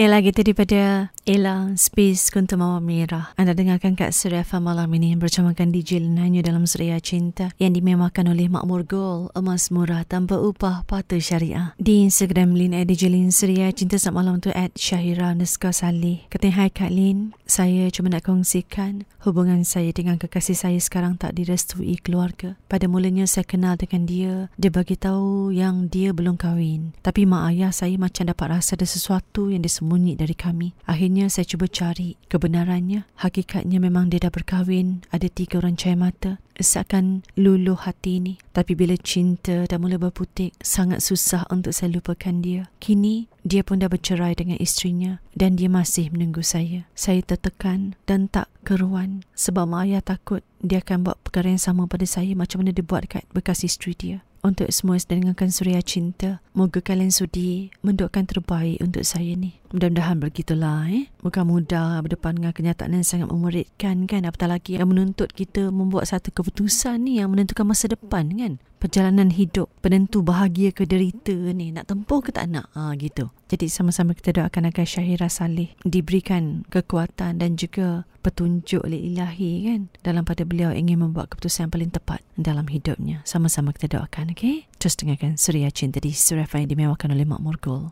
Ella kita daripada Ella Space Kuntum Mawar Merah. Anda dengarkan Kak Surya malam ini bersamakan DJ Lenanyo dalam Surya Cinta yang dimewahkan oleh Makmur Gold, emas murah tanpa upah patuh syariah. Di Instagram Lin at DJ Lin Surya Cinta saat malam tu at Syahira Neska Salih. Katanya hai Kak Lin, saya cuma nak kongsikan hubungan saya dengan kekasih saya sekarang tak direstui keluarga. Pada mulanya saya kenal dengan dia, dia bagi tahu yang dia belum kahwin. Tapi mak ayah saya macam dapat rasa ada sesuatu yang disembunyikan sembunyi dari kami. Akhirnya saya cuba cari kebenarannya. Hakikatnya memang dia dah berkahwin, ada tiga orang cahaya mata. Seakan luluh hati ini. Tapi bila cinta dah mula berputik, sangat susah untuk saya lupakan dia. Kini, dia pun dah bercerai dengan istrinya dan dia masih menunggu saya. Saya tertekan dan tak keruan sebab mak ayah takut dia akan buat perkara yang sama pada saya macam mana dia buat dekat bekas isteri dia untuk semua sedengarkan suria cinta. Moga kalian sudi mendoakan terbaik untuk saya ni. Mudah-mudahan begitulah eh. Bukan mudah berdepan dengan kenyataan yang sangat memuridkan kan. Apatah lagi yang menuntut kita membuat satu keputusan ni yang menentukan masa depan kan? Perjalanan hidup penentu bahagia ke derita ni nak tempuh ke tak nak? Ha, gitu. Jadi sama-sama kita doakan agar Syahira Saleh diberikan kekuatan dan juga petunjuk oleh ilahi kan? Dalam pada beliau ingin membuat keputusan yang paling tepat dalam hidupnya. Sama-sama kita doakan okey? Terus dengarkan Surya Cinta di Surya Fahim dimewahkan oleh Mak Morgul